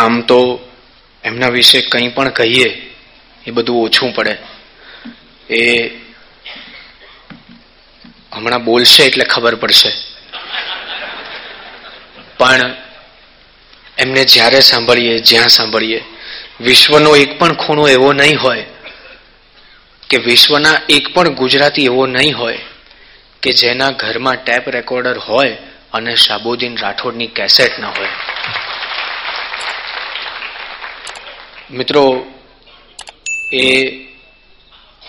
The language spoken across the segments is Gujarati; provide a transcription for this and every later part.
આમ તો એમના વિશે કંઈ પણ કહીએ, એ બધું ઓછું પડે. એ હમણાં બોલશે એટલે ખબર પડશે. પણ એમને જ્યારે સાંભળીએ, જ્યાં સાંભળીએ, વિશ્વનો એક પણ ખૂણો એવો નહીં હોય કે વિશ્વના એક પણ ગુજરાતી એવો નહીં હોય કે જેના ઘરમાં ટેપ રેકોર્ડર હોય અને શાબુદ્દીન રાઠોડની કેસેટ ન હોય. મિત્રો, એ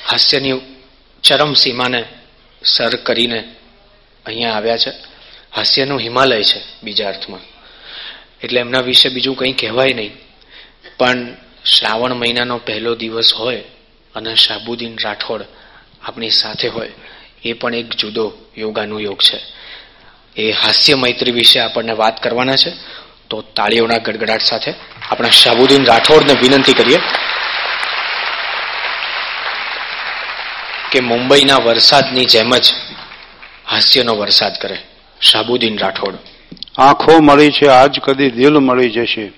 હાસ્યની ચરમ સીમાને સર કરીને અહીંયા આવ્યા છે. હાસ્યનું હિમાલય છે બીજા અર્થમાં. એટલે એમના વિશે બીજું કંઈ કહેવાય નહીં. પણ શ્રાવણ મહિનાનો પહેલો દિવસ હોય અને શાબુદ્દીન રાઠોડ આપણી સાથે હોય, એ પણ એક જુદો યોગાનું યોગ છે. એ હાસ્ય મૈત્રી વિશે આપણને વાત કરવાના છે. તો તાળીઓના ગડગડાટ સાથે આપણા શાબુદ્દીન રાઠોડને વિનંતી કરીએ કે મુંબઈના વરસાદની જેમ જ હાસ્યનો વરસાદ કરે. શાબુદ્દીન રાઠોડ. આંખો મળી છે, આજ કદી દિલ મળી જશે.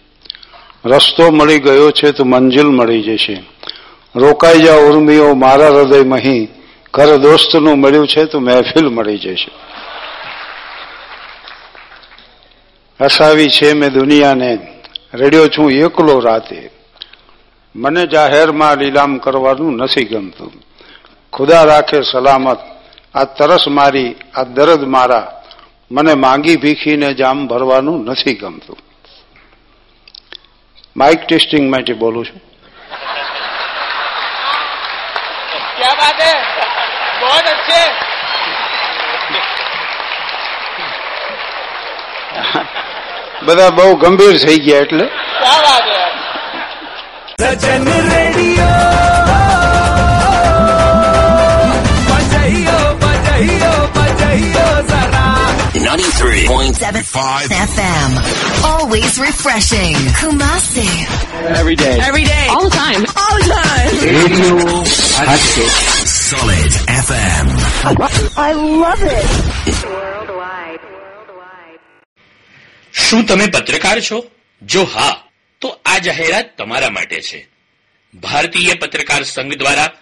રસ્તો મળી ગયો છે તો મંજિલ મળી જશે. રોકાઈ જા ઉર્મીઓ, મારા હૃદય મહી. ઘર દોસ્તનું મળ્યું છે તો મહેફિલ મળી જશે. હસાવી છે મેં દુનિયાને. રેડિયો છું, એકલો રાતે. મને જાહેરમાં લીલામ કરવાનું નથી ગમતું. ખુદા રાખે સલામત. આ તરસ મારી, આ દરદ મારા. મને માંગી ભીખીને જામ ભરવાનું નથી ગમતું. માઇક ટેસ્ટિંગ માટે બોલું છું. બધા બહુ ગંભીર થઈ ગયા એટલે સજન FM. Always refreshing. Kumasi. Every day. Every day. All the time. All the time. Radio Hatshek. Solid FM. I love it. Worldwide. શું તમે પત્રકાર છો? જો હા, તો આ જાહેરાત તમારા માટે છે. ભારતીય પત્રકાર સંઘ દ્વારા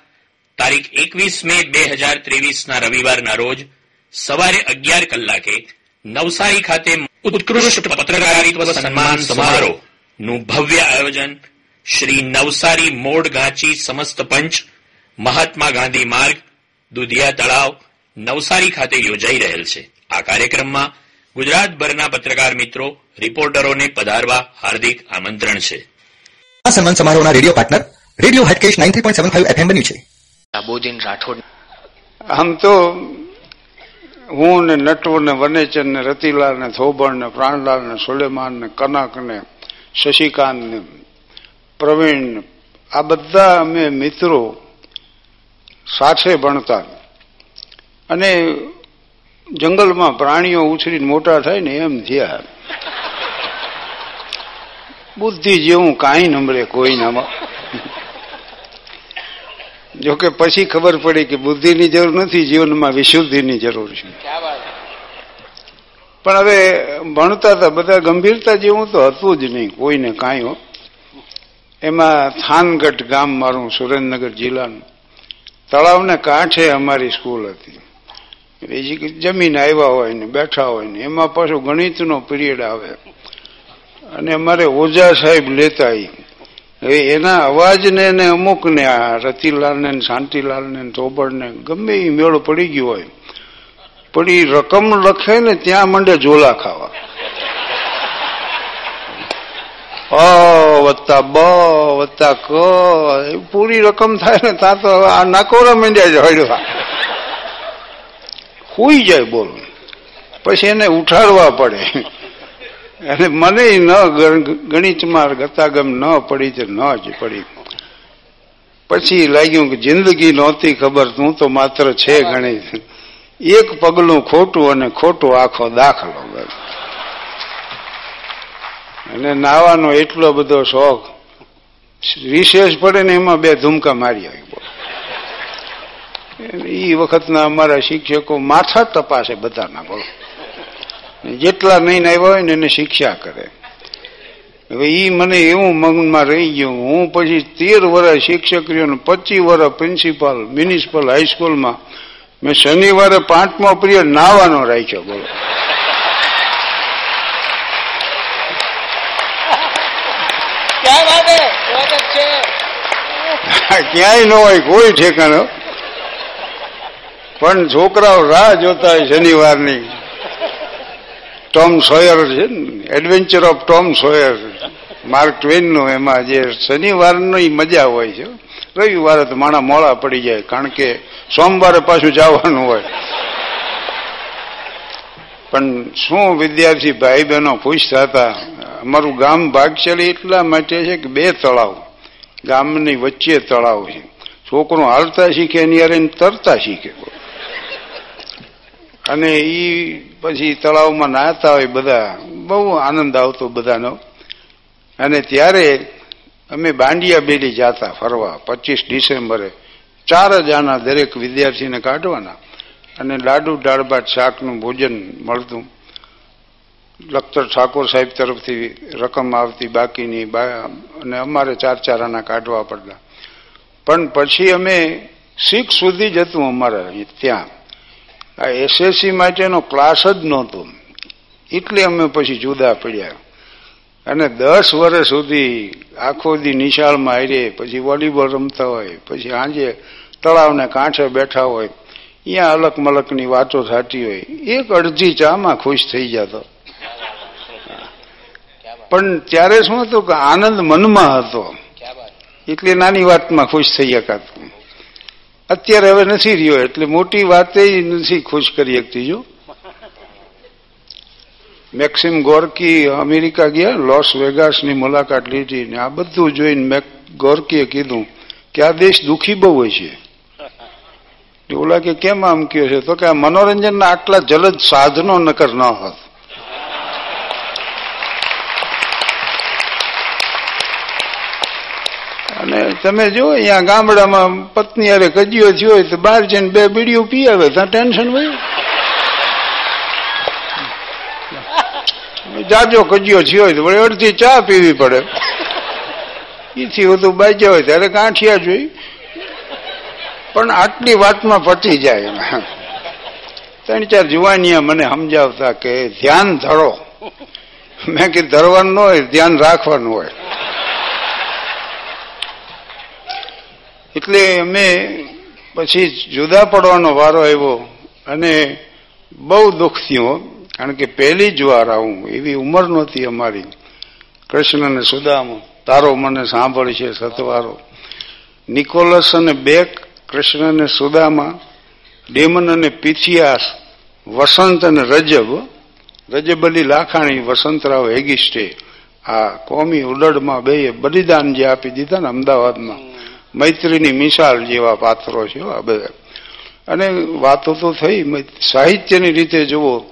તારીખ એકવીસ મે બે હજાર ત્રેવીસના રવિવારના રોજ સવારે અગિયાર કલાકે નવસારી ખાતે ઉત્કૃષ્ટ પત્રકારિત્વ સન્માન સમારોહનું ભવ્ય આયોજન શ્રી નવસારી મોડ ગાંચી સમસ્ત પંચ, મહાત્મા ગાંધી માર્ગ, દુધિયા તળાવ, નવસારી ખાતે યોજાઈ રહેલ છે. આ કાર્યક્રમમાં ગુજરાતભરના પત્રકાર મિત્રો રિપોર્ટરોને પધારવા હાર્દિક આમંત્રણ છે. આ સન્માન સમારોહના radio partner radio Hatkesh nine three point seven five FM બન્યું છે. શાબુદ્દીન રાઠોડ. આમ તો હું ને નટવર ને વનેચર ને રતિલાલ ને થોબણ ને પ્રાણલાલ ને સુલેમાન ને કનક ને શશિકાંત ને પ્રવીણ આ બધા અમે મિત્રો સાથે ભણતા. અને જંગલમાં પ્રાણીઓ ઉછરીને મોટા થાય ને એમ થયા. બુદ્ધિ જેવું કાંઈ નમળે કોઈનામાં. જોકે પછી ખબર પડી કે બુદ્ધિની જરૂર નથી જીવનમાં વિશુદ્ધિની જરૂર છે. પણ હવે ભણતા હતા બધા ગંભીરતા જેવું તો હતું જ નહીં કોઈને કાંઈ એમાં થાનગઢ ગામ મારું સુરેન્દ્રનગર જિલ્લાનું. તળાવને કાંઠે અમારી સ્કૂલ હતી. જમીન આવ્યા હોય ને, બેઠા હોય ને, એમાં પાછું ગણિતનો પીરિયડ આવે. અને અમારે ઓઝા સાહેબ લેતા હવે એના અવાજને ને અમુક ને આ રતિલાલને શાંતિલાલને ને ધોબડને ગમે એ મેળો પડી ગયો હોય. પણ એ રકમ લખે ને ત્યાં મંડે ઝોલા ખાવા. અ, વત્તા બ, વત્તા ક પૂરી રકમ થાય ને ત્યાં તો આ નાકોરા મંડ્યા જ હળવા હુઈ જાય બોલ. પછી એને ઉઠાડવા પડે. અને મને ન ગણિતમાં ગતાગમ ન પડી તે ન જ પડી. પછી લાગ્યું કે જિંદગી નહોતી ખબર તું તો માત્ર છે ગણિત એક પગલું ખોટું અને ખોટું આખો દાખલો અને નાવાનો એટલો બધો શોખ, વિશેષ પડે ને એમાં બે ધુમકા મારી આવી. એ વખતના અમારા શિક્ષકો માથા તપાસે બધાના બોલો. જેટલા નહીં આવ્યા હોય ને એને શિક્ષા કરે. હવે એ મને એવું મગનમાં રહી ગયું હું પછી તેર વર્ષ શિક્ષક રહ્યો પચીસ વર્ષ પ્રિન્સિપાલ મ્યુનિસિપલ હાઈસ્કૂલમાં મેં શનિવારે પાંચમો પ્રિય નાવાનો રાખ્યો બોલો. ક્યાંય ન હોય કોઈ ઠેકાણો. પણ છોકરાઓ રાહ જોતા હોય શનિવારની. ટોમ સોયર છે adventure of Tom Sawyer Mark ટ્વેનનું એમાં જે શનિવારની મજા હોય છે. રવિવારે તો માણા મોડા પડી જાય, કારણ કે સોમવારે પાછું જવાનું હોય. પણ શું વિદ્યાર્થી ભાઈ બહેનો ખુશ થતા? અમારું ગામ ભાગશાળી એટલા માટે છે કે બે તળાવ, ગામની વચ્ચે તળાવ છે. છોકરો હાલતા શીખે, એની તરતા શીખે અને એ પછી તળાવમાં નાહતા હોય બધા, બહુ આનંદ આવતો બધાનો. અને ત્યારે અમે બાંડિયા બેલી જાતા ફરવા, પચીસ ડિસેમ્બરે. ચાર જ આના દરેક વિદ્યાર્થીને કાઢવાના. અને લાડુ દાળભાત શાકનું ભોજન મળતું. લખતર ઠાકોર સાહેબ તરફથી રકમ આવતી બાકીની અને અમારે ચાર ચાર આના કાઢવા પડતા. પણ પછી અમે શીખ સુધી જતું અમારે ત્યાં. આ એસએસસી માટેનો ક્લાસ જ નહોતો. એટલે અમે પછી જુદા પડ્યા. અને દસ વર્ષ સુધી આખો દી નિશાળમાં આવીએ પછી વોલીબોલ રમતા હોય પછી સાંજે તળાવને કાંઠે બેઠા હોય અહીંયા અલક મલકની વાતો થતી હોય. એક અડધી ચામાં ખુશ થઈ જતો. પણ ત્યારે શું હતું કે આનંદ મનમાં હતો. એટલે નાની વાતમાં ખુશ થઈ શકાતું. અત્યારે હવે નથી રહ્યો, એટલે મોટી વાતે નથી, ખુશ કરી શકતી, જો. મેક્સિમ ગોર્કી અમેરિકા ગયા, લોસ વેગાસની મુલાકાત લીધી, ને આ બધું જોઈને મેક ગોર્કીએ કીધું કે આ દેશ દુઃખી બહુ હોય છે. ઓલા કે, કેમ આમ કહ્યું છે? તો કે, આ મનોરંજનના આટલા જલદ સાધનો નકર ન હોત અને તમે જો અહીંયા ગામડામાં પત્ની અરે કજીઓ થયો હોય તો બહાર જઈને બે બીડીઓ પી આવે ત્યાં ટેન્શન હોય? જાજો કજીયો થયો હોય તો વળી અડધી ચા પીવી પડે. એથી વધુ બાજ્યા હોય ત્યારે ગાંઠિયા જોઈ. પણ આટલી વાતમાં પટી જાય એમાં. ત્રણ ચાર જુવાનિયા મને સમજાવતા કે ધ્યાન ધરો. મેં કે ધરવાનું ન હોય ધ્યાન રાખવાનું હોય. એટલે અમે પછી જુદા પડવાનો વારો આવ્યો અને બહુ દુઃખ થયું કારણ કે પહેલી જ વાર આવું. એવી ઉંમર નહોતી અમારી. કૃષ્ણ અને સુદામ, તારો મને સાંભળશે સતવારો. નિકોલસ અને બેક, કૃષ્ણ અને સુદામા, ડેમન અને પિથિયાસ, વસંત અને રજબ. રજબ અલી લાખાણી, વસંતરાવ હેગિસ્ટે આ કોમી ઉડડમાં બે બલિદાન જે આપી દીધા ને અમદાવાદમાં. મૈત્રીની મિસાલ જેવા પાત્રો છે આ બધા. અને વાતો તો થઈ સાહિત્યની રીતે જુઓ,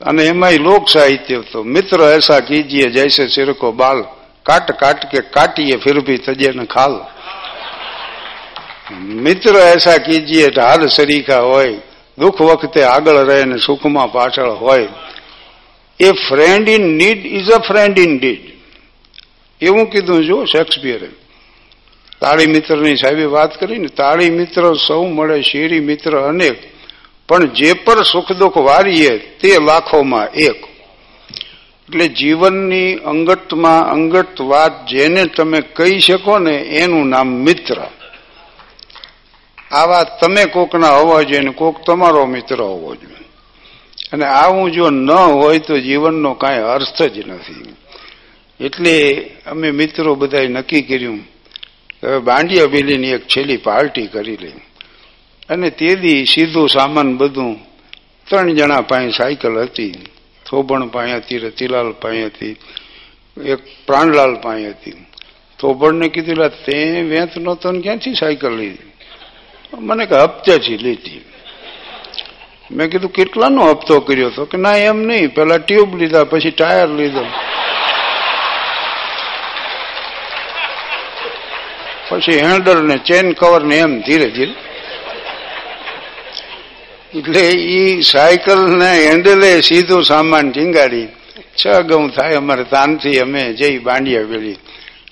અને એમાંય લોક સાહિત્ય તો. મિત્ર એસા કીજીએ, જૈસે સિરકો બાલ, કાટ કાટ કે કાટીએ ફિર ભી તજે ને ખાલ. મિત્ર એસા કીજીએ ઢાલ સરીખા હોય, દુઃખ વખતે આગળ રહે ને સુખમાં પાછળ હોય. A friend in need is a friend indeed એવું કીધું જો શેક્સપિયરે. તાળી મિત્રની સાહેબે વાત કરી ને તાળી મિત્ર સૌ મળે, શેરી મિત્ર અનેક. પણ જે પર સુખ દુઃખ વારીએ તે લાખોમાં એક. એટલે જીવનની અંગતમાં અંગત વાત જેને તમે કહી શકો ને એનું નામ મિત્ર. આ વાત તમે કોકના હોવા જોઈએ ને કોક તમારો મિત્ર હોવો જોઈએ. અને આવું જો ન હોય તો જીવનનો કાંઈ અર્થ જ નથી. એટલે અમે મિત્રો બધાએ નક્કી કર્યું હવે બાંડિયા બેલીની એક છેલ્લી પાર્ટી કરી લઈ અને તે દી સીધું સામાન બધું ત્રણ જણા પાસે સાયકલ હતી થોબણ પાસે હતી, રતિલાલ પાસે હતી, એક પ્રાણલાલ પાસે હતી. થોબણને કીધું તે વેંત નહોતો ને ક્યાંથી સાયકલ લીધી? મને કે હપ્તેથી લીધી. મેં કીધું, કેટલાનો હપ્તો કર્યો હતો કે, ના, એમ નહીં, પેલા ટ્યુબ લીધા, પછી ટાયર લીધો. પછી હેન્ડલ ને ચેન કવર ને એમ ધીરે ધીરે. એટલે એ સાયકલ ને હેન્ડલે સીધું સામાન ટીંગાડી છ ગઉં થાય અમારે તાનથી અમે જઈ બાંડિયા વેલી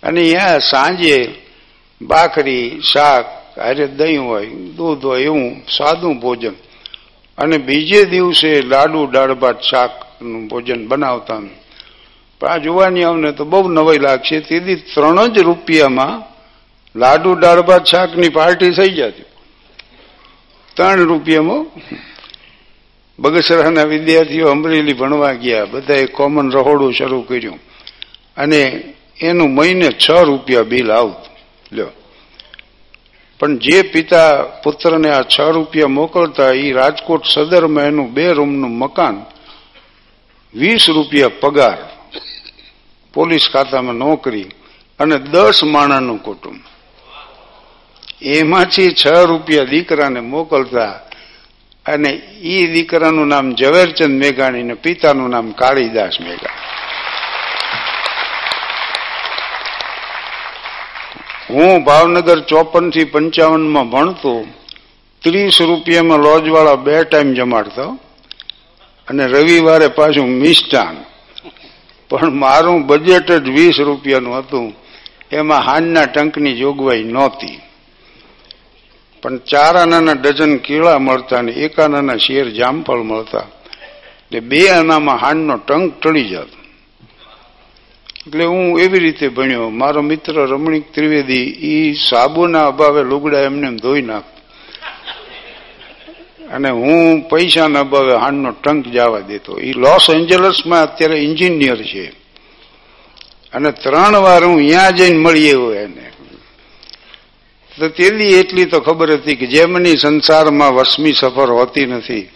અને અહીંયા સાંજે બાકરી, શાક, હારે દહીં હોય, દૂધ હોય, એવું સાદું ભોજન. અને બીજે દિવસે લાડુ, દાળ, ભાત, શાકનું ભોજન બનાવતા પણ આ જોવાની અમને તો બહુ નવાઈ લાગશે. તેથી ત્રણ જ રૂપિયામાં લાડુ, દાળ શાકની પાર્ટી થઈ જતી. ત્રણ રૂપિયામાં બગસરાના વિદ્યાર્થીઓ અમરેલી ભણવા ગયા. બધાએ કોમન રહોડું શરૂ કર્યું. અને એનું મહિને છ રૂપિયા બિલ આવતું લ્યો. પણ જે પિતા પુત્રને આ છ રૂપિયા મોકલતા એ રાજકોટ સદરમાં એનું બે રૂમનું મકાન વીસ રૂપિયા પગાર. પોલીસ ખાતામાં નોકરી અને દસ માણાનું કુટુંબ. એમાંથી છ રૂપિયા દીકરાને મોકલતા અને એ દીકરાનું નામ ઝવેરચંદ મેઘાણી ને પિતાનું નામ કાળીદાસ મેઘાણી. હું ભાવનગર ચોપનથી પંચાવનમાં ભણતો, ત્રીસ રૂપિયામાં લોજવાળા બે ટાઈમ જમાડતો અને રવિવારે પાછું મિષ્ટાન. પણ મારું બજેટ જ વીસ રૂપિયાનું હતું. એમાં હાનના ટંકની જોગવાઈ નહોતી. પણ ચાર આનાના ડઝન કીળા મળતા ને એક આનાના શેર જામફળ મળતા. એટલે બે આનામાં હાંડનો ટંક ટળી જતો. એટલે હું એવી રીતે ભણ્યો. મારો મિત્ર રમણીક ત્રિવેદી એ સાબુના અભાવે લુગડા એમને એમ ધોઈ નાખ અને હું પૈસાના અભાવે હાંડનો ટંક જવા દેતો. એ લોસ એન્જલસમાં અત્યારે એન્જિનિયર છે. અને ત્રણ વાર હું ત્યાં જઈને મળીએ હોય એને. તો તેલી એટલી તો ખબર હતી કે જેમની સંસારમાં વસમી સફર હોતી નથી,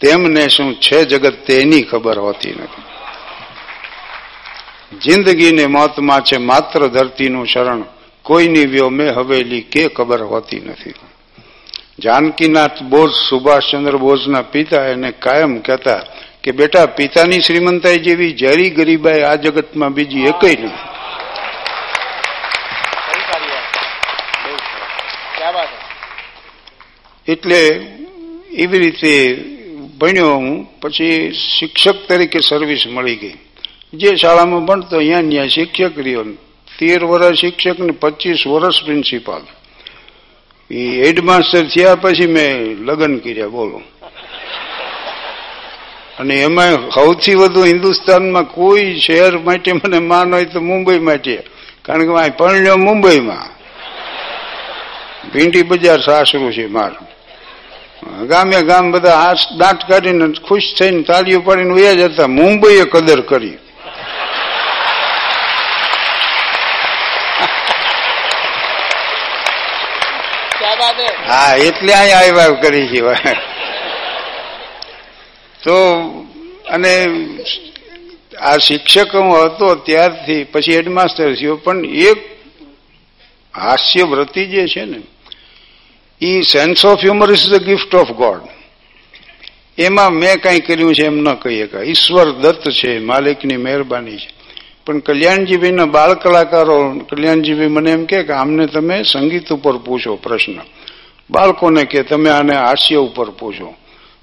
તેમને શું છે જગત તેની ખબર હોતી નથી. જિંદગીને મોતમાં છે માત્ર ધરતીનું શરણ, કોઈની વ્યોમે હવેલી કે ખબર હોતી નથી. જાનકીનાથ બોઝ સુભાષચંદ્ર બોઝના પિતા એને કાયમ કહેતા કે, બેટા, પિતાની શ્રીમંતાઈ જેવી જરી ગરીબાઈ આ જગતમાં બીજી એકઈ નથી. એટલે એવી રીતે ભણ્યો હું, પછી શિક્ષક તરીકે સર્વિસ મળી ગઈ. જે શાળામાં ભણતો અહીંયા ત્યાં શિક્ષક રહ્યો તેર વર્ષ શિક્ષક ને પચીસ વર્ષ પ્રિન્સિપાલ એ હેડમાસ્ટર થયા પછી મેં લગ્ન કર્યા, બોલો. અને એમાં સૌથી વધુ હિન્દુસ્તાનમાં કોઈ શહેર માટે મને માન હોય તો મુંબઈ માટે કારણ કે આ પરણ્યો મુંબઈમાં. ભીંડી બજાર સાસરું છે મારું. ગામે ગામ બધા હાથ દાંત કાઢીને ખુશ થઈને તાળીઓ પાડીને ઉયા જતા. મુંબઈએ કદર કરી. હા, એટલે અહીંયા આવ્યા કરી છે. તો, અને આ શિક્ષક હું હતો ત્યારથી, પછી હેડમાસ્ટર થયો, પણ એક હાસ્યવ્રતિ જે છે ને એ sense of humour is the gift of God એમાં મેં કંઈ કર્યું છે એમ ન કહી શકાય. ઈશ્વર દત્ત છે, માલિકની મહેરબાની છે. પણ કલ્યાણજીભાઈના બાળ કલાકારો કલ્યાણજીભાઈ મને એમ કે આમને તમે સંગીત ઉપર પૂછો પ્રશ્ન. બાળકોને કે તમે આને હાસ્ય ઉપર પૂછો.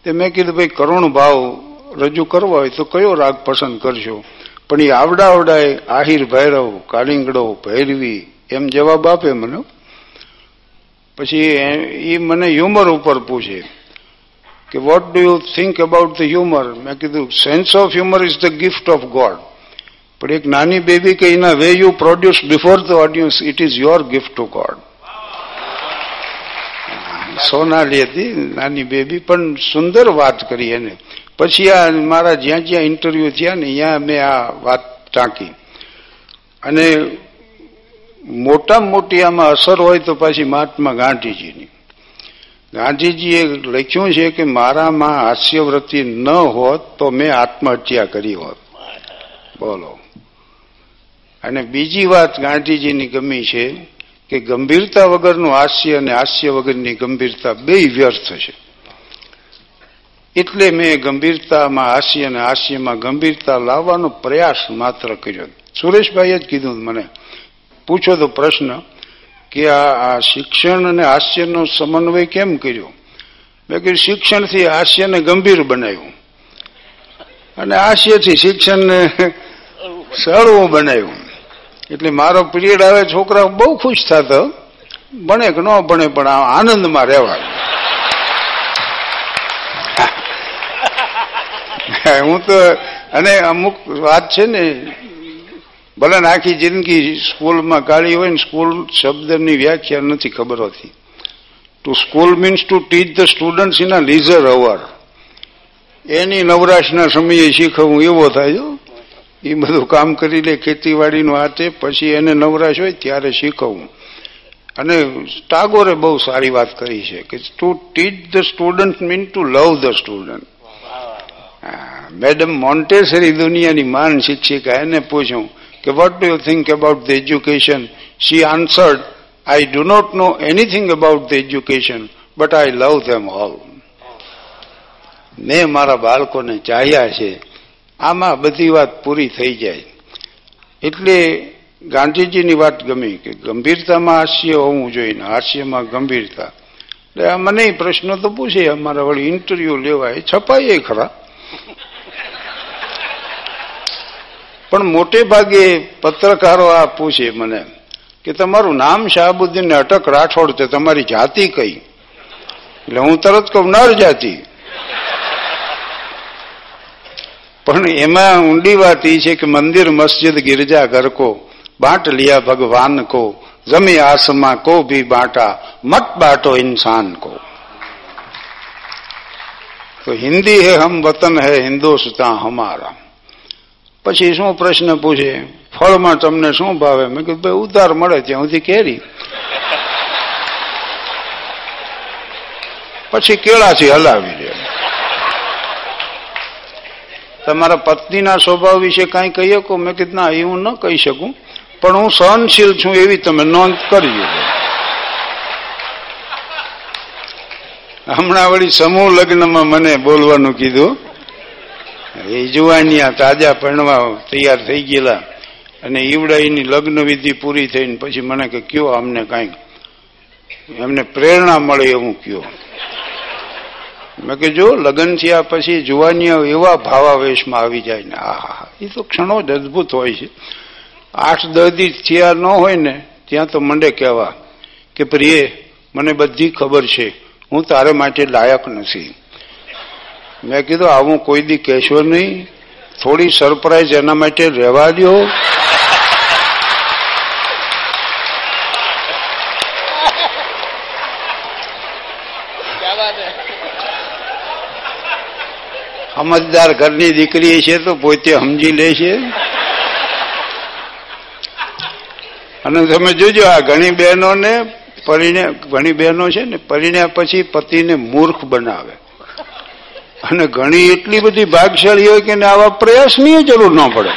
તે મેં કીધું, ભાઈ, કરુણ ભાવ રજૂ કરવો હોય તો કયો રાગ પસંદ કરશો? પણ એ આવડાવડાએ આહિર ભૈરવ, કાલિંગડો ભૈરવી એમ જવાબ આપે મને. પછી એ મને હ્યુમર ઉપર પૂછે કે what do you think about the humour મેં કીધું sense of humour is the gift of God પણ એક નાની બેબી કે એના way you produce before the audience it is your gift to God Sonali હતી, નાની બેબી પણ સુંદર વાત કરી એને. પછી આ મારા જ્યાં જ્યાં ઇન્ટરવ્યુ થયા ને ત્યાં મેં આ વાત ટાંકી. અને મોટામાં મોટી આમાં અસર હોય તો પાછી મહાત્મા ગાંધીજીની. ગાંધીજીએ લખ્યું છે કે મારામાં હાસ્યવૃત્તિ ન હોત તો મેં આત્મહત્યા કરી હોત. બોલો. અને બીજી વાત ગાંધીજીની ગમી છે કે ગંભીરતા વગરનું હાસ્ય અને હાસ્ય વગરની ગંભીરતા બે વ્યર્થ છે. એટલે મેં ગંભીરતામાં હાસ્ય અને હાસ્યમાં ગંભીરતા લાવવાનો પ્રયાસ માત્ર કર્યો. સુરેશભાઈએ જ કીધું મને પૂછો તો પ્રશ્ન કે આ શિક્ષણ અને હાસ્યનો સમન્વય કેમ કર્યો? મેં કહ્યું, શિક્ષણથી હાસ્યને ગંભીર બનાવ્યું. અને હાસ્યથી શિક્ષણને સરળવું બનાવ્યું. એટલે મારો પિરિયડ આવે છોકરા બહુ ખુશ થતો. ભણે કે ન ભણે, પણ આનંદમાં રહેવા હું તો અને અમુક વાત છે ને ભલે આખી જિંદગી સ્કૂલમાં કાઢી હોય ને સ્કૂલ શબ્દની વ્યાખ્યા નથી ખબર હોતી. To school means to teach the students in a leisure hour એની નવરાશના સમયે શીખવું એવો થાય એ બધું કામ કરી લે ખેતીવાડીનું હાથે પછી એને નવરાશ હોય ત્યારે શીખવવું અને ટાગોરે બહુ સારી વાત કરી છે કે to teach the student mean to love the student madam Montessori દુનિયાની માન શિક્ષિકા એને પૂછ્યું કે what do you think about the education she answered I do not know anything about the education but I love them all મેં મારા બાળકોને ચાહ્યા છે. આમાં બધી વાત પૂરી થઈ જાય. એટલે ગાંધીજીની વાત ગમી કે ગંભીરતામાં હાસ્ય હોવું જોઈએ હાસ્યમાં ગંભીરતા. એટલે મને પ્રશ્નો તો પૂછે, અમારા વળી ઇન્ટરવ્યુ લેવાય, છપાય ખરા. પણ મોટે ભાગે પત્રકારો આ પૂછે મને કે તમારું નામ શાહબુદ્દીન અટક રાઠોડ છે તમારી જાતિ કઈ એટલે હું તરત કહું નર જાતિ પણ એમાં ઊંડી વાત એ છે કે મંદિર મસ્જિદ ગિરજા ઘર કો બાંટ लिया भगवान को जमी आसमा को भी बांटा मत बांटो इंसान को તો હિન્દી હે હમ વતન હે હિન્દોસ્તા હમારા પછી શું પ્રશ્ન પૂછે? ફળમાં તમને શું ભાવે? મેં કીધું, ભાઈ, ઉધાર મળે ત્યાં સુધી કેરી. પછી કેળાથી હલાવી દે. તમારા પત્નીના સ્વભાવ વિશે કાંઈ કહી? શકો મેં કીધું, ના, એ હું ન કહી શકું, પણ હું સહનશીલ છું એવી તમે નોંધ કરજો હમણાં વળી સમૂહ લગ્નમાં મને બોલવાનું કીધું. એ જુવાનિયા તાજા પરણવા તૈયાર થઈ ગયેલા. અને ઈવડાઈની લગ્ન વિધિ પૂરી થઈને પછી મને કે, કયો અમને કાંઈક એમને પ્રેરણા મળે એવું કયો? મેં કે, જો, લગ્ન થયા પછી જુવાનિયા એવા ભાવાવેશમાં આવી જાય ને, આ એ તો ક્ષણો જ અદભુત હોય છે. આઠ દર્દી થયા ન હોય ને, ત્યાં તો મંડે કહેવા કે, પ્રિય, મને બધી ખબર છે. હું તારા માટે લાયક નથી. મેં કીધું, આવું કોઈ દી કહેશો નહીં. થોડી સરપ્રાઈઝ એના માટે રહેવા દો સમજદાર ઘરની દીકરી છે તો પોતે સમજી લે છે. અને તમે જોજો, આ ઘણી બહેનોને પરિણય ઘણી બહેનો છે ને, પરિણ્યા પછી પતિને મૂર્ખ બનાવે. અને ઘણી એટલી બધી ભાગશાળી હોય કે આવા પ્રયાસની જરૂર ન પડે.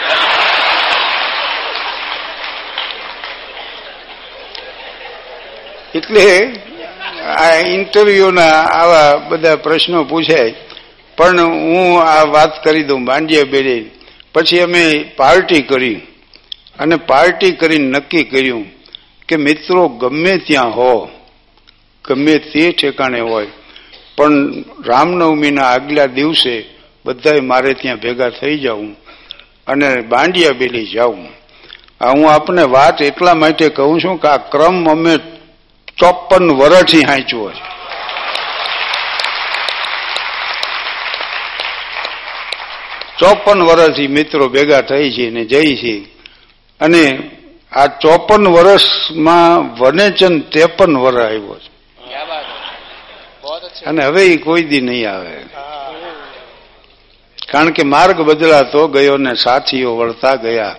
એટલે આ ઇન્ટરવ્યુના આવા બધા પ્રશ્નો પૂછાય. પણ હું આ વાત કરી દઉં માંડ્યા બેડે પછી અમે પાર્ટી કરી. અને પાર્ટી કરીને નક્કી કર્યું કે મિત્રો ગમે ત્યાં હો, ગમે તે ઠેકાણે હોય પણ રામનવમીના આગલા દિવસે બધાએ મારે ત્યાં ભેગા થઈ જાઉં અને બાંડિયા બેલી જાઉં હું આપને વાત એટલા માટે કહું છું કે આ ક્રમ અમે ચોપન વર્ષથી હાંચ્યો છે. ચોપન વર્ષથી મિત્રો ભેગા થઈ છે ને જઈ છે. અને આ ચોપન વર્ષમાં વનેચંદ ત્રેપન વર્ષ આવ્યો છે. અને હવે એ કોઈ દી નહીં આવે. કારણ કે માર્ગ બદલાતો ગયો ને સાથીઓ વળતા ગયા.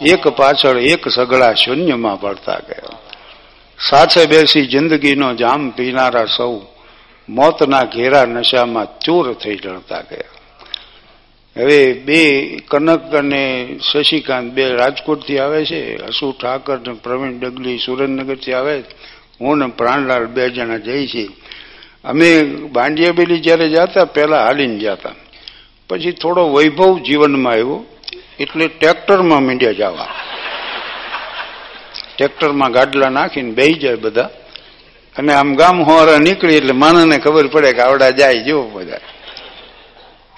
એક પાછળ એક સગળા શૂન્યમાં પડતા ગયા. સાથે બેસી જિંદગીનો જામ પીનારા સૌ મોતના ઘેરા નશામાં ચૂર થઈ જણતા ગયા. હવે બે કનક અને શશિકાંત બે રાજકોટથી આવે છે. અશુ ઠાકર ને પ્રવીણ ડગલી સુરેન્દ્રનગરથી આવે. હું ને પ્રાણલાલ બે જણા જઈ છીએ. અમે બાંડિયાબેલી જ્યારે જતા, પહેલાં હાલીને જતા. પછી થોડો વૈભવ જીવનમાં આવ્યો, એટલે ટ્રેક્ટરમાં મીંડ્યા જવા. ટ્રેક્ટરમાં ગાડલા નાખીને બેહી જાય બધા. અને આમ ગામ હોરા નીકળી એટલે માણસને ખબર પડે કે આવડા જાય જો બધા.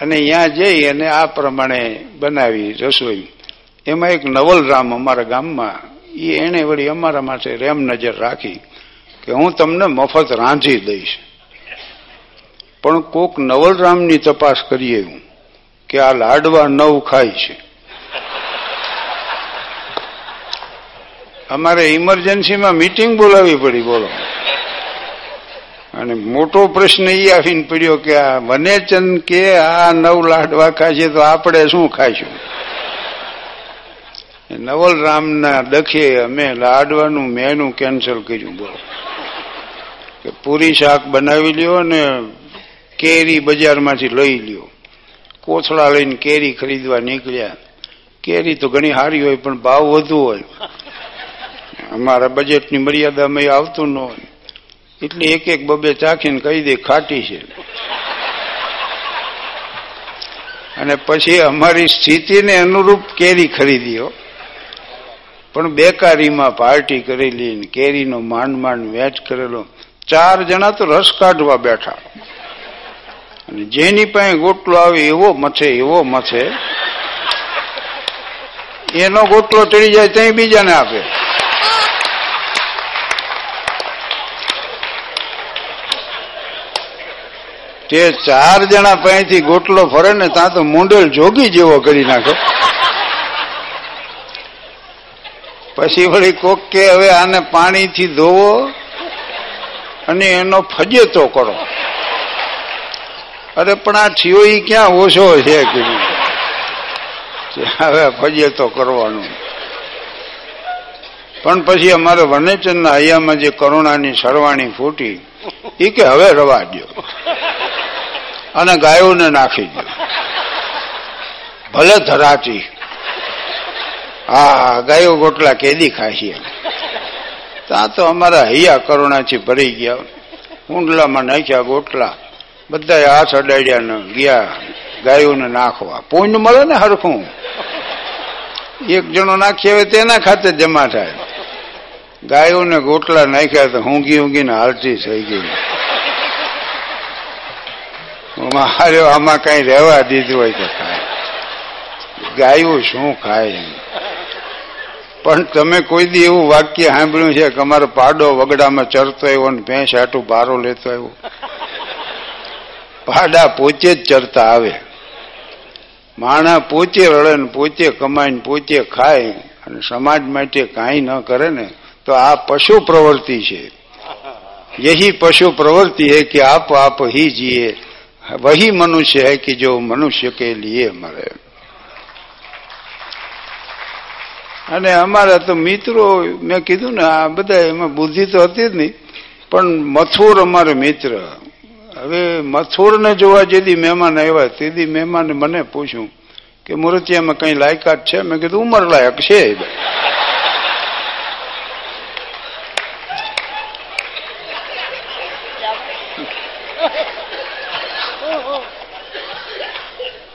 અને ત્યાં જઈ અને આ પ્રમાણે બનાવી રસોઈ. એમાં એક નવલરામ અમારા ગામમાં એ એણે વળી અમારા માટે રેમ નજર રાખી કે હું તમને મફત રાંધી દઈશ. પણ કોક નવલરામની તપાસ કરીએ હું કે આ લાડવા નવ ખાય છે. અમારે ઇમરજન્સીમાં મીટિંગ બોલાવી પડી, બોલો. અને મોટો પ્રશ્ન એ આવીને પડ્યો કે આ વનેચંદ કે આ નવ લાડવા ખાશે તો આપણે શું ખાઈશું? નવલરામના દખે અમે લાડવાનું મેનુ કેન્સલ કર્યું, બોલો. કે પૂરી શાક બનાવી લ્યો ને કેરી બજારમાંથી લઈ લ્યો. કોથળા લઈને કેરી ખરીદવા નીકળ્યા. કેરી તો ઘણી સારી હોય, પણ ભાવ વધુ હોય. અમારા બજેટની મર્યાદામાં આવતું ન હોય. એટલે એક એક બબે ચાખીને કહી દે, ખાટી છે. અને પછી અમારી સ્થિતિને અનુરૂપ કેરી ખરીદ્યો પણ બેકારીમાં પાર્ટી કરેલી કેરીનો માંડ માંડ વેચ કરેલો. ચાર જણા તો રસ કાઢવા બેઠા. અને જેની પાસે ગોટલો આવે એવો મથે એવો મથે. એનો ગોટલો ચડી જાય ત્યાં બીજાને આપે. તે ચાર જણા પાસેથી ગોટલો ફરે ને ત્યાં તો મુંડેલ જોગી જેવો કરી નાખે. પછી વળી કોક કે હવે આને પાણીથી ધોવો અને એનો ફજેતો કરો. અરે, પણ આ થયો એ ક્યાં? ઓછો છે હવે ફજેતો કરવાનું. પણ પછી અમારે વનેચંદના હૈયામાં જે કરુણાની સરવાણી ફૂટી એ કે હવે રવા દો અને ગાયોને નાખી દો ભલે ધરાતી. હા, ગાયો ગોટલા કેદી ખાશી. ત્યાં તો અમારા હૈયા કરુણાથી ભરી ગયા. ઊંડલામાં નાખ્યા ગોટલા. બધા હાથ અડાડ્યા ને ગયા, ગાયોને નાખવા. પૂંડ મળે ને હરખું. એક જણો નાખી હવે તેના ખાતે જમા થાય. ગાયોને ગોટલા નાખ્યા તો ઊંઘી ઊંઘીને હાલતી થઈ ગઈ. મારે આમાં કઈ રહેવા દીધું હોય તો ખાય ગાયું શું ખાય પણ તમે કોઈ દી એવું વાક્ય સાંભળ્યું છે કે અમારો પાડો વગડામાં ચરતો આવ્યો ને ભેંસ આટું બારો લેતો આવ્યો? પાડા પોતે જ ચરતા આવે માણા પોતે રડે ને પોતે કમાઈને પોતે ખાય અને સમાજ માટે કાંઈ ન કરે ને તો આ પશુ પ્રવૃત્તિ છે यही पशु प्रवृत्ति है कि आप आप ही जिए वही मनुष्य है कि जो मनुष्य के लिए मरे અને અમારા તો મિત્રો મેં કીધું ને આ બધા એમાં બુદ્ધિ તો હતી જ નહીં પણ મથુર અમારે મિત્ર હવે મથુરને જોવા જેદી મહેમાન આવ્યા, તેદી મહેમાન મને પૂછ્યું કે મૂર્તિયામાં કઈ લાયકાત છે? મેં કીધું, ઉંમર લાયક છે.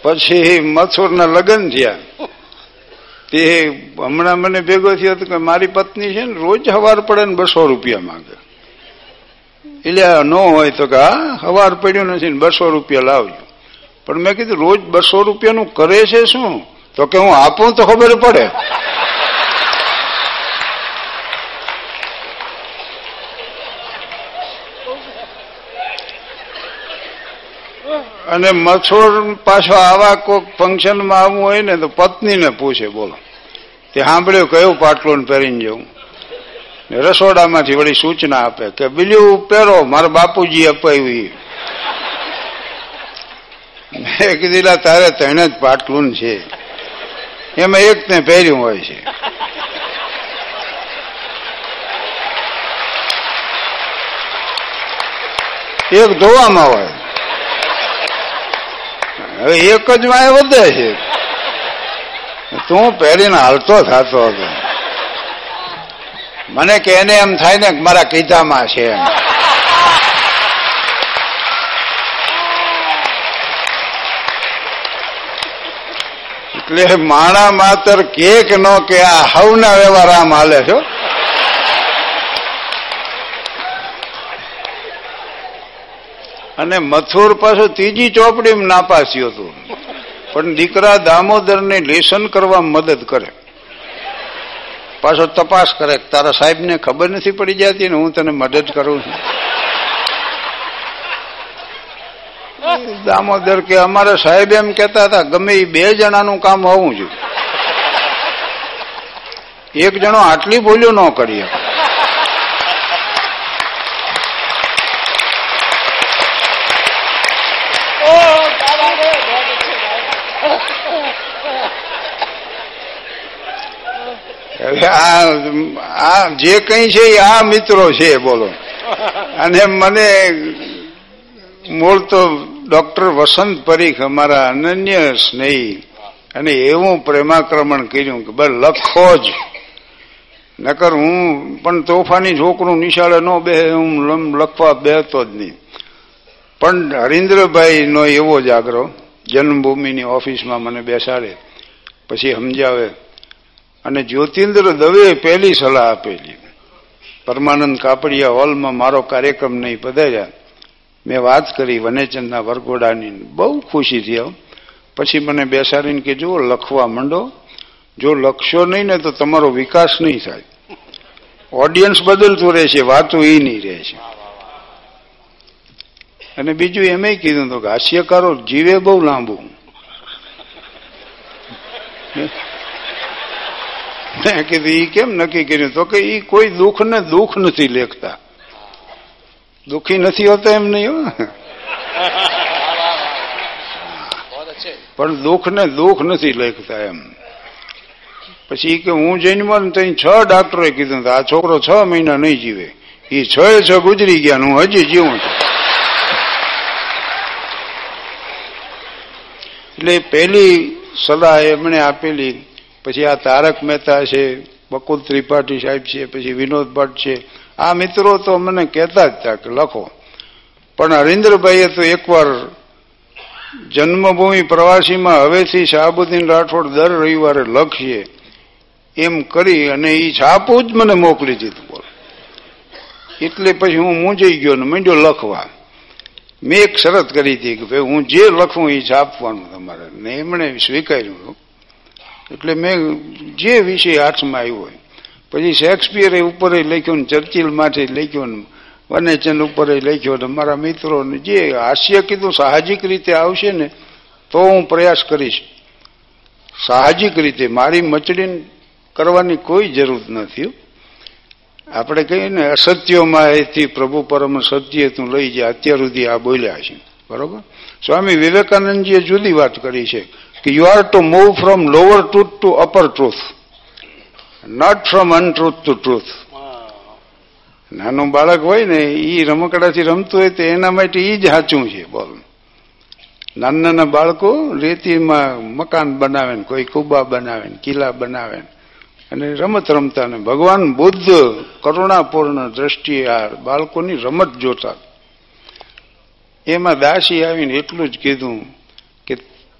પછી મથુરના લગ્ન થયા. તે હમણાં મને ભેગો થયો કે, મારી પત્ની છે ને, રોજ હવાર પડે ને બસો રૂપિયા માંગે. એટલે ન હોય તો કે, હા, હવાર પડ્યું નથી ને બસો રૂપિયા લાવજો. પણ મેં કીધું, રોજ બસો રૂપિયાનું કરે છે શું? તો કે હું આપું તો ખબર પડે. અને મથોર પાછો આવા કોઈક ફંક્શનમાં આવવું હોય ને તો પત્નીને પૂછે, બોલો. તે સાંભળ્યો કયું પાટલોન પહેરીને જવું. રસોડામાંથી વળી સૂચના આપે કે બીજું પહેરો, મારા બાપુજી અપાવી. મેં કીધેલા તારે તેને જ પાટલું છે. એમાં એક ને પહેર્યું હોય છે. એક ધોવામાં હોય. હવે એક જ વાય વધે છે. તું પહેરીને હાલતો થતો હતો. મને કે એને એમ થાય ને મારા કીધામાં છે એમ. એટલે માણા માતર કે નો કે આ હવના વ્યવહાર આમ હાલે છો અને મથુર પાછું ત્રીજી ચોપડીમાં નાપાસ્યું હતું. પણ દીકરા દામોદરને લેસન કરવા મદદ કરે. પાછો તપાસ કરે તારા સાહેબને ખબર નથી પડી જતી ને હું તને મદદ કરું છું દામોદર કે અમારા સાહેબ એમ કહેતા હતા, ગમે એ બે જણાનું કામ હોવું જોઈએ એક જણો આટલી ભૂલ્યું ન કરી શકે. આ જે કઈ છે એ આ મિત્રો છે, બોલો. અને મને મૂળ તો ડોક્ટર વસંત પરીખ અમારા અનન્ય સ્નેહી અને એવું પ્રેમાક્રમણ કર્યું કે બસ લખો જ. નકર હું પણ તોફાની છોકરું નિશાળે ન બે, હું લખવા બેહતો જ નહીં. પણ હરીન્દ્રભાઈ નો એવો જ આગ્રહ, જન્મભૂમિની ઓફિસમાં મને બેસાડે, પછી સમજાવે અને જ્યોતિન્દ્ર દવે પહેલી સલાહ આપેલી. પરમાનંદ કાપડિયા હોલમાં મારો કાર્યક્રમ નહીં પધાર્યા. મેં વાત કરી વનેચંદના વરઘોડાની. બહુ ખુશી હો. પછી મને બેસાડીને કે જુઓ, લખવા માંડો. જો લખશો નહીં ને તો તમારો વિકાસ નહીં થાય. ઓડિયન્સ બદલતું રહેશે, વાતો એ નહીં રહેશે. અને બીજું એમ કીધું તો કે હાસ્યકારો જીવે બહુ લાંબુ. नकी कर तो कोई दुख ने दुख नहीं लेखता। दुखी नहीं होते एम नहीं हो? पर दुख ने दुख नहीं लेखता एम। पी के हूँ जन्म तीन छ डॉक्टर कीधु आ छोकर छ महीना नहीं जीवे। ई छ गुजरी गया हूँ हज जीव पेली सलाह एमने आपेली પછી આ તારક મહેતા છે, બકુલ ત્રિપાઠી સાહેબ છે, પછી વિનોદ ભટ્ટ છે. આ મિત્રો તો મને કહેતા જ હતા કે લખો. પણ હરીન્દ્રભાઈએ તો એકવાર જન્મભૂમિ પ્રવાસીમાં હવેથી શાહબુદ્દીન રાઠોડ દર રવિવારે લખીએ એમ કરી અને એ છાપું જ મને મોકલી દીધું બોલ. એટલે પછી હું મૂંઝાઈ ગયો ને મંડ્યો લખવા. મેં એક શરત કરી હતી કે ભાઈ હું જે લખું એ છાપવાનું તમારે. ને એમણે સ્વીકાર્યું. એટલે મેં જે વિષય હાથમાં આવ્યો હોય, પછી શેક્સપિયરે ઉપર લખ્યો ને ચર્ચિલ માટે લખ્યું ને વનેચન ઉપર લખ્યો ને મારા મિત્રોને જે હાસ્ય કીધું સાહજિક રીતે આવશે ને, તો હું પ્રયાસ કરીશ. સાહજિક રીતે મારી મચડીને કરવાની કોઈ જરૂર નથી આપણે કહીએ ને, અસત્યોમાં એથી પ્રભુ પરમ સત્ય તું લઈ જાય અત્યાર સુધી આ બોલ્યા છે. બરોબર? સ્વામી વિવેકાનંદજીએ જુદી વાત કરી છે. કે you are to move from lower truth to upper truth not from untruth to truth નાનું બાળક હોય ને એ રમકડાથી રમતું હોય તો એના માટે એ જ સાચું છે બોલ. નાના નાના બાળકો રેતીમાં મકાન બનાવે ને કોઈ કુબા બનાવે ને કિલ્લા બનાવે ને અને રમત રમતા ને. ભગવાન બુદ્ધ કરુણાપૂર્ણ દ્રષ્ટિએ આ બાળકોની રમત જોતા. એમાં દાસી આવીને એટલું જ કીધું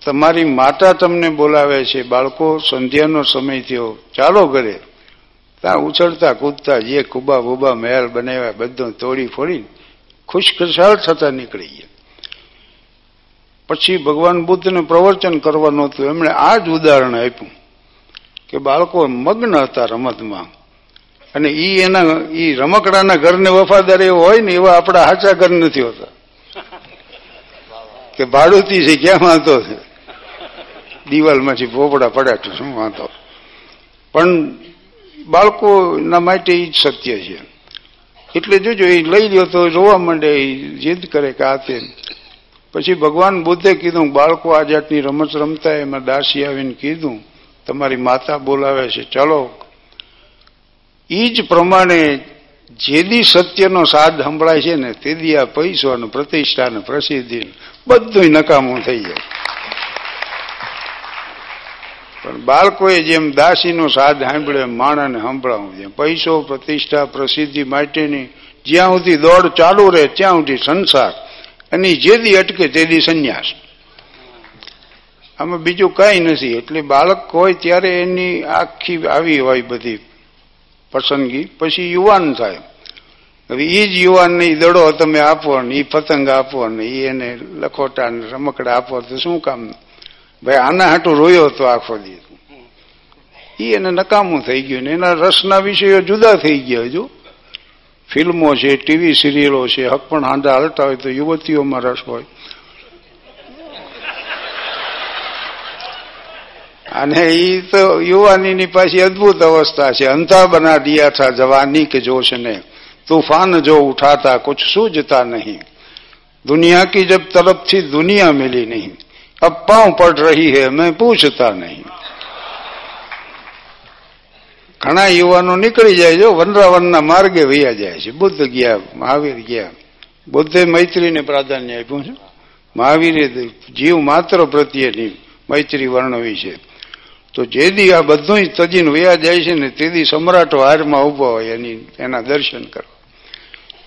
તમારી માતા તમને બોલાવે છે, બાળકો, સંધ્યાનો સમય થયો. ચાલો ઘરે. ત્યાં ઉછળતા કૂદતા જે કુબા બુબા મહેલ બનાવ્યા, બધું તોડી ફોડીને ખુશખુશાલ થતા નીકળી ગયા. પછી ભગવાન બુદ્ધને પ્રવચન કરવાનું હતું. એમણે આ જ ઉદાહરણ આપ્યું કે બાળકો મગ્ન હતા રમતમાં. અને ઈ એના, ઈ રમકડાના ઘરને વફાદાર એવો હોય ને એવા આપણા હાચા ઘર નથી હોતા. કે ભાડુતી છે, ક્યાં વાંધો છે? દિવાલમાંથી ભોપડા પડ્યા તો શું વાંધો? પણ બાળકોના માટે એ જ સત્ય છે. એટલે જોજો એ લઈ લ્યો તો જોવા માંડે એ જીદ કરે કે આ તે. પછી ભગવાન બુદ્ધે કીધું, બાળકો આ જાતની રમત રમતા એમાં દાસી આવીને કીધું, તમારી માતા બોલાવે છે, ચાલો. એ જ પ્રમાણે જેદી સત્યનો સાદ સંભળાય છે ને, તેદી આ પૈસો અને પ્રતિષ્ઠા ને પ્રસિદ્ધિ. બધું નકામું થઈ જાય. પણ બાળકોએ જેમ દાસીનો સાધ સાંભળ્યો એમ માણસને સંભળાવું છે પૈસો, પ્રતિષ્ઠા, પ્રસિદ્ધિ માટેની, જ્યાં સુધી દોડ ચાલુ રહે, ત્યાં સુધી સંસાર. અને જેદી અટકે તેદી સંન્યાસ. આમાં બીજું કઈ નથી. એટલે બાળક હોય ત્યારે એની આખી આવી હોય બધી પસંદગી. પછી યુવાન થાય. હવે એ જ યુવાનને એ દડો તમે આપો ને એ પતંગ આપો ને એને લખોટા ને રમકડા આપો તો શું કામ? ભાઈ, આના હાટું રોયો હતો આખો દિવસ. એ એને નકામું થઈ ગયું ને એના રસના વિષયો જુદા થઈ ગયા હજુ. ફિલ્મો છે, ટીવી સિરિયલો છે, હક પણ હાંડા હાલતા હોય તો યુવતીઓમાં રસ હોય. અને એ તો યુવાનીની પાછી અદભુત અવસ્થા છે. અંતા બના દિયા થા જવાની કે જોશ ને તૂફાન જો ઉઠાતા કુછ સૂજતા નહીં. દુનિયા કી જબ તરફથી દુનિયા મિલી નહીં. अब पांव पड़ रही है मैं पूछता नहीं ઘણા યુવાનો નીકળી જાય જો વનરાવનના માર્ગે વૈયા જાય છે બુદ્ધ ગયા મહાવીર ગયા બુદ્ધે મૈત્રીને પ્રાધાન્ય આપ્યું છે મહાવીરે જીવ માત્ર પ્રત્યેની મૈત્રી વર્ણવી છે તો જે દી આ બધું તજીને વયા જાય છે ને તે દી સમ્રાટો હારમાં ઉભા હોય એની એના દર્શન કરવા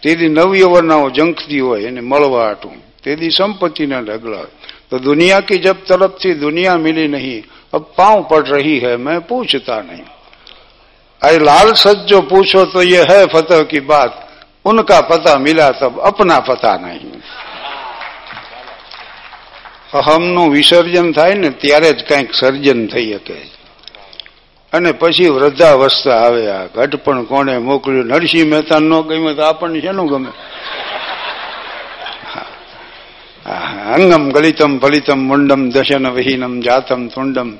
તેથી નવયવનાઓ જંખતી હોય એને મળવા હાટું તેથી સંપત્તિના ઢગલા હોય તો દુનિયા की जब तरफ थी दुनिया मिली नहीं अब पांव पड़ रही है मैं पूछता नहीं अरे लाल सच जो पूछो तो ये है फतह की बात उनका पता मिला तब अपना पता नहीं અહમનું વિસર્જન થાય ને ત્યારે જ કંઈક સર્જન થઈ શકે અને પછી વૃદ્ધાવસ્થા આવે આ ઘટપણ કોને મોકલ્યું નરસિંહ મહેતા ન ગમ્યું તો આપણને શેનું ગમે અંગમ ગલિતમ ફલિતમ મુંડમ દશન વિહીનમ જાતમ તુંડમ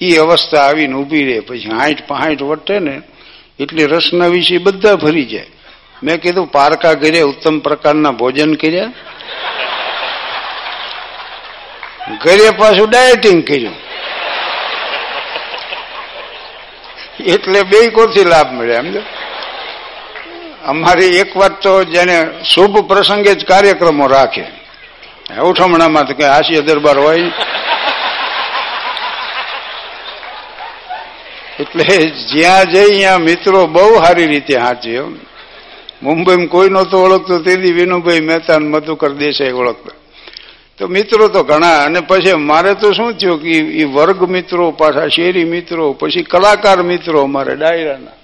એ અવસ્થા આવીને ઊભી રહે. પછી હાઠ પહાઠ વટે ને એટલે રસના વિશે બધા ભરી જાય. મેં કીધું, પારકા ઘરે ઉત્તમ પ્રકારના ભોજન કર્યા. ઘરે પાછું ડાયટિંગ કર્યું. એટલે બે કોરથી લાભ મળ્યા સમજો અમારી એક વાત તો જેને શુભ પ્રસંગે જ કાર્યક્રમો રાખે. ઉઠમણામાં તો કઈ હાસ્ય દરબાર હોય. એટલે જ્યાં જઈ ત્યાં મિત્રો બહુ સારી રીતે હાચે મુંબઈમાં કોઈ નહોતો ઓળખતો તેથી વિનુભાઈ મહેતા મધુકર દેસાઈ ઓળખતા. તો મિત્રો તો ઘણા, અને પછી મારે તો શું થયું કે એ વર્ગ મિત્રો, પાછા શેરી મિત્રો, પછી કલાકાર મિત્રો અમારે ડાયરાના.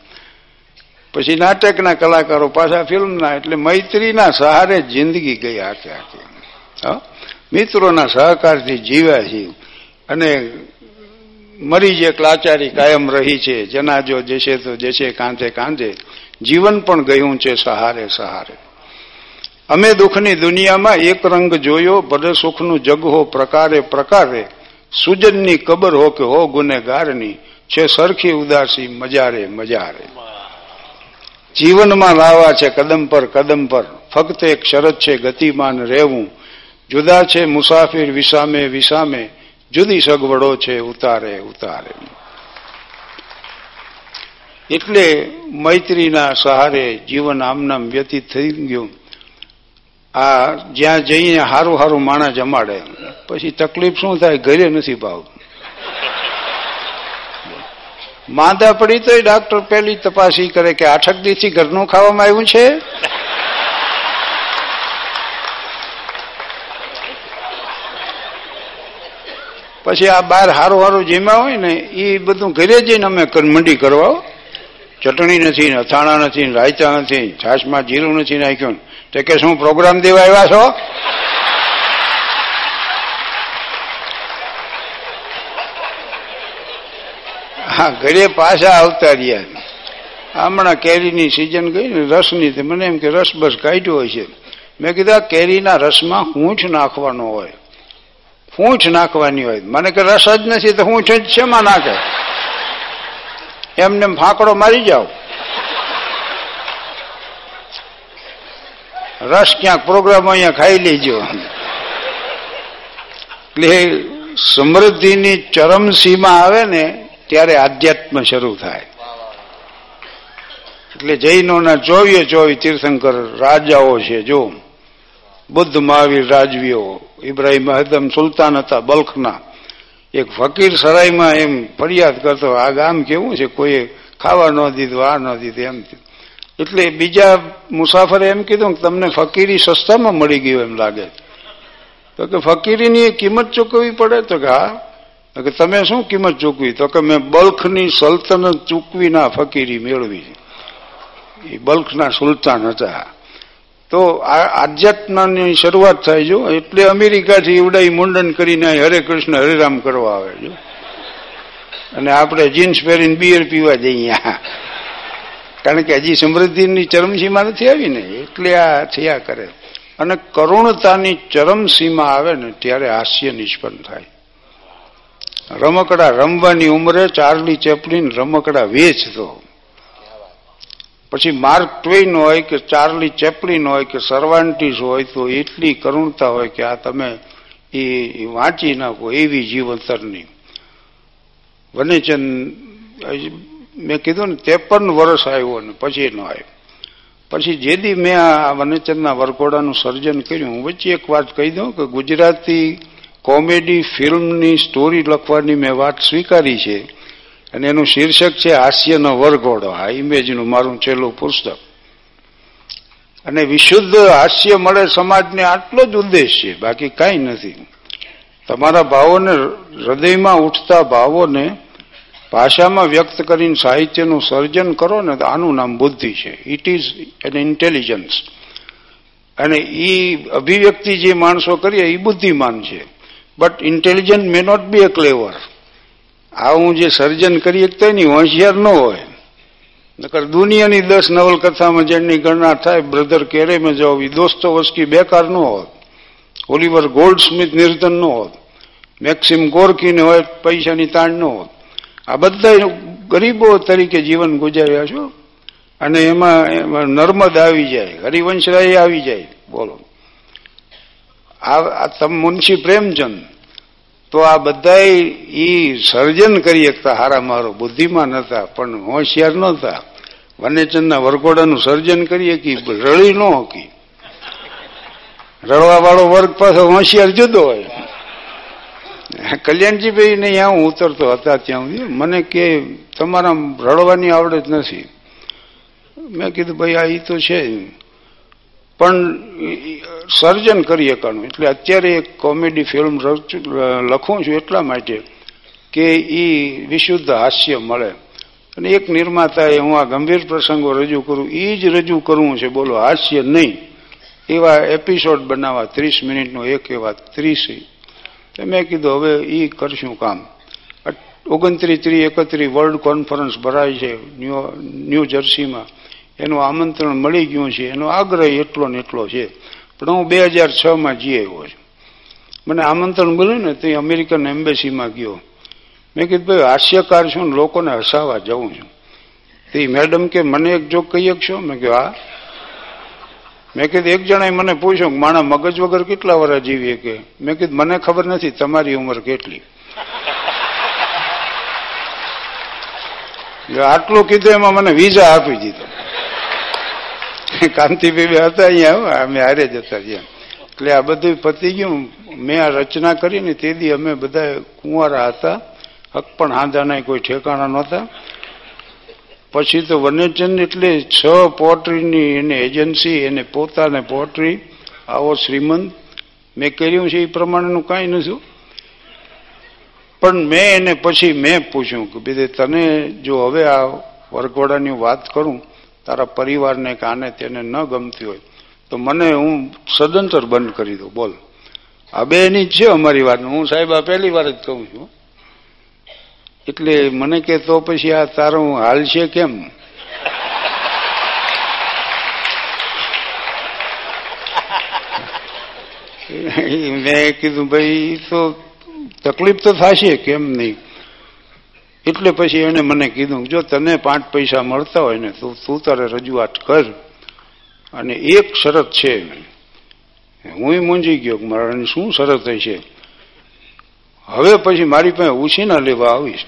પછી નાટકના કલાકારો, પાછા ફિલ્મના, એટલે મૈત્રીના સહારે જિંદગી ગઈ આખે આખી મિત્રોના સહકારથી જીવ્યા છીએ. અને મરી જે લાચારી કાયમ રહી છે જનાજો જશે તો જશે કાંધે કાંધે, જીવન પણ ગયું છે સહારે સહારે. અમે દુઃખની દુનિયામાં એક રંગ જોયો, ભલે સુખનું જગ હો પ્રકારે પ્રકારે, સુજનની કબર હો કે હો ગુનેગારની, છે સરખી ઉદાસી મજારે મજારે. જીવનમાં લાવા છે કદમ પર કદમ પર, ફક્ત એક શરત છે ગતિમાન રહેવું જુદા છે, મુસાફિર વિસામે વિસામે, જુદી સગવડો છે, ઉતારે ઉતારે. એટલે મૈત્રીના સહારે જીવન આમનામ વ્યતીત થઈ ગયું. આ જ્યાં જઈને હારું હારું માણસ જમાડે, પછી તકલીફ શું થાય, ઘરે નથી ભાવતું. માંદા પડી તો ડાક્ટર પેલી તપાસી કરે કે આઠક દીથી ઘરનું ખાવામાં આવ્યું છે? પછી આ બાર હારું હારું જેમાં હોય ને એ બધું ઘરે જઈને અમે મંડી કરવા ચટણી નથી ને, અથાણા નથી રાયતા નથી છાશમાં જીરું નથી નાખ્યું તો કે શું પ્રોગ્રામ દેવા આવ્યા છો? હા, ઘરે પાછા આવતા રહ્યા હમણાં કેરીની સિઝન ગઈ ને, રસની તે મને એમ કે રસ બસ કાઢ્યો હોય છે મેં કીધા કેરીના રસમાં હું જ નાખવાનો હોય. હૂંઠ નાખવાની હોય. મને કે રસ જ નથી, તો હું જ શેમાં નાખે? એમને ફાંકડો મારી જાઓ. રસ ક્યાંક પ્રોગ્રામ અહીંયા ખાઈ લેજો. એટલે સમૃદ્ધિની ચરમસીમા આવે ને, ત્યારે આધ્યાત્મ શરૂ થાય. એટલે જૈનોના ચોવીએ ચોવીસ તીર્થંકર રાજાઓ છે, જો. બુદ્ધ મહાવીર રાજવીઓ, ઇબ્રાહિમ હદમ સુલતાન હતા બલ્ખના. એક ફકીર સરાયમાં એમ ફરિયાદ કરતો, આ ગામ કેવું છે? કોઈએ ખાવા ન દીધું, આ ન દીધું, એમ એટલે બીજા મુસાફરે એમ કીધું કે, તમને ફકીરી સસ્તામાં મળી ગયું એમ લાગે તો કે, ફકીરીની કિંમત ચૂકવવી પડે? તો કે, હા. કે, તમે શું કિંમત ચૂકવી? તો કે, મેં બલ્ખની સલ્તનત ચૂકવીના ફકીરી મેળવી એ બલ્ખના સુલતાન હતા. તો આધ્યાત્મની શરૂઆત થાય જો એટલે અમેરિકાથી ઉડાઈ મુંડન કરીને હરે કૃષ્ણ હરિરામ કરવા આવે જો અને આપણે જીન્સ પહેરીને બિયર પીવા જઈએ કારણ કે હજી સમૃદ્ધિની ચરમસીમા નથી આવી ને. એટલે આ થયા કરે. અને કરુણતાની ચરમસીમા આવે ને, ત્યારે હાસ્ય નિષ્પન્ન થાય. રમકડા રમવાની ઉંમરે ચાર્લી ચેપલિન રમકડા વેચતો. પછી માર્ક ટ્વેન હોય કે ચાર્લી ચેપલિન હોય કે સર્વાન્ટીસ હોય તો એટલી કરુણતા હોય કે આ તમે એ વાંચી નાખો એવી જીવંતરની. વનેચંદ મેં કીધું ને, ત્રેપન વર્ષ આવ્યો ને, પછી ન આવ્યો. પછી જેદી મેં આ વનેચંદના વરઘોડાનું સર્જન કર્યું, હું વચ્ચે એક વાત કહી દઉં કે ગુજરાતી કોમેડી ફિલ્મની સ્ટોરી લખવાની મેં વાત સ્વીકારી છે. અને એનું શીર્ષક છે હાસ્યનો વરઘોડો. આ ઇમેજનું મારું છેલ્લું પુસ્તક. અને વિશુદ્ધ હાસ્ય મળે સમાજને આટલો જ ઉદ્દેશ છે બાકી કાંઈ નથી. તમારા ભાવોને હૃદયમાં ઉઠતા ભાવોને ભાષામાં વ્યક્ત કરીને સાહિત્યનું સર્જન કરો ને તો આનું નામ બુદ્ધિ છે. ઇટ ઇઝ એન ઇન્ટેલિજન્સ અને એ અભિવ્યક્તિ જે માણસો કરીએ એ બુદ્ધિમાન છે. But intelligent may not be a clever આ હું જે સર્જન કરી તો એની હોશિયાર ન હોય. નકર દુનિયાની દસ નવલકથામાં જેની ગણના થાય, બ્રધર કેરે મેં જાઓ એ દોસ્તો વસ્કી બેકાર ન હોત. ઓલિવર ગોલ્ડ સ્મિથ નિર્ધન ન હોત. મેક્સિમ ગોરકીને હોય પૈસાની તાણ ન હોત. આ બધા ગરીબો તરીકે જીવન ગુજાર્યા છો. અને એમાં એમાં નર્મદ આવી જાય, હરિવંશરાય આવી જાય. બોલો. આ તમ મુનશી પ્રેમચંદ તો આ બધા એ સર્જન કરી શકતા હારા મારો. બુદ્ધિમાન હતા, પણ હોશિયાર નહોતા. વનેચંદના વરઘોડાનું સર્જન કરીએ કે રળી ન હકી. રળવા વાળો વર્ગ પાછો હોશિયાર જુદો હોય. કલ્યાણજીભાઈ નહીં આ હું ઉતરતો હતા ત્યાં સુધી. મને કે તમારા રડવાની આવડત નથી. મેં કીધું, ભાઈ, આ એ તો છે. પણ સર્જન કરી શકાનું એટલે અત્યારે એક કોમેડી ફિલ્મ લખું છું એટલા માટે કે એ વિશુદ્ધ હાસ્ય મળે. અને એક નિર્માતાએ હું આ ગંભીર પ્રસંગો રજૂ કરું એ જ રજૂ કરવું છે, બોલો, હાસ્ય નહીં. એવા એપિસોડ બનાવવા, ત્રીસ મિનિટનો એક એવા ત્રીસ. મેં કીધું, હવે એ કરશું કામ. ઓગણત્રીસ ત્રીસ એકત્રીસ વર્લ્ડ કોન્ફરન્સ ભરાય છે ન્યૂ ન્યૂ જર્સીમાં. એનું આમંત્રણ મળી ગયું છે, એનો આગ્રહ એટલો ને એટલો છે. પણ હું બે હજાર છમાં જી આવ્યો છું. મને આમંત્રણ મળ્યું ને તે અમેરિકન એમ્બેસીમાં ગયો. મેં કીધું, ભાઈ, હાસ્યકાર છું લોકોને હસાવા જાઉં છું. તે મેડમ કે, મને એક જોક કહી શકશો? મેં કહ્યું હા. મેં કીધું, એક જણાએ મને પૂછ્યું કે માણા મગજ વગર કેટલા વર્ષ જીવીએ કે મેં કીધું, મને ખબર નથી તમારી ઉંમર કેટલી. આટલું કીધું, એમાં મને વિઝા આપી દીધો. કાંતિભાઈ હતા અહીંયા અમે હારે જતા રહ્યા એટલે આ બધું પતી ગયું. મેં આ રચના કરી ને તે દી અમે બધા કુંવારા હતા. હક પણ હાંધાના કોઈ ઠેકાણા નહોતા. પછી તો વનેચંદ એટલે છ પોટ્રીની એને એજન્સી, એને પોતાને પોટ્રી, આવો શ્રીમંત. મેં કર્યું છે એ પ્રમાણેનું કાંઈ નથી. પણ મેં એને પછી મેં પૂછ્યું કે બીજે તને જો હવે આ વરઘોડાની વાત કરું તારા પરિવારને કે આને તેને ન ગમતી હોય. તો મને હું સદંતર બંધ કરી દઉં બોલ. આ બે એની જ છે અમારી વાત હું સાહેબ આ પહેલી વાર જ કહું છું. એટલે મને કે તો પછી આ તારું હાલ છે કેમ? મેં કીધું ભાઈ તો તકલીફ તો થશે કેમ નહીં? એટલે પછી એણે મને કીધું જો તને પાંચ પૈસા મળતા હોય ને, તો તું તારે રજૂઆત કર. અને એક શરત છે હું મૂંઝી ગયો કે મારાની શું શરત છે? હવે પછી મારી પાસે ઉછીના લેવા આવીશ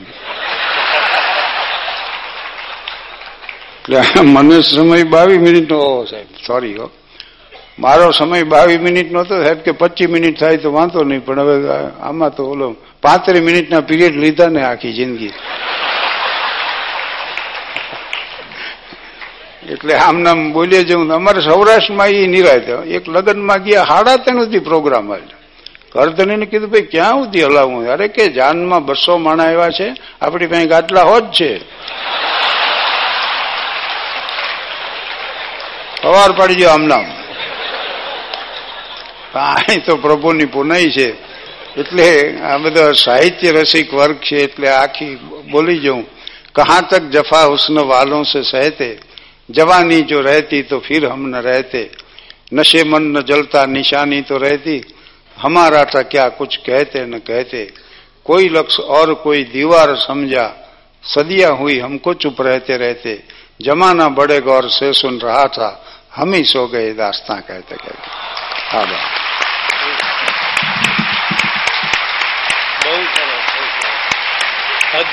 એટલે મને સમય બાવીસ મિનિટનો સાહેબ સોરી હો. મારો સમય બાવીસ મિનિટનો હતો સાહેબ કે પચીસ મિનિટ થાય તો વાંધો નહીં, પણ હવે આમાં તો ઓલો પાંત્રીસ મિનિટના પીરિયડ લીધા ને આખી જિંદગી. એટલે આમ નામ બોલીએ જવું અમારે સૌરાષ્ટ્રમાં એ નિરાય એક લગ્નમાં ગયા, હાડા ત્રણ સુધી પ્રોગ્રામ આવ્યો કરધણીને કીધું, ભાઈ, ક્યાં સુધી હલાવું? અરે કે જાનમાં બસો માણા એવા છે. આપણી પાસે ગાટલા હોત છે. સવાર પડી આમ નામ. અહીં તો પ્રભુની પુનઈ છે. એટલે આ બધા સાહિત્ય રસિક વર્ગ છે, એટલે આખી બોલી જઉં. कहाँ तक जफा हुस्न वालों से सहते जवानी जो रहती तो फिर हम न रहते नशे मन न जलता निशानी तो रहती हमारा था क्या कुछ कहते न कहते कोई लक्ष्य और कोई दीवार समझा सदिया हुई हमको चुप रहते रहते जमाना बड़े गौर से सुन रहा था हम ही सो गए दास्तां कहते कहते Hugs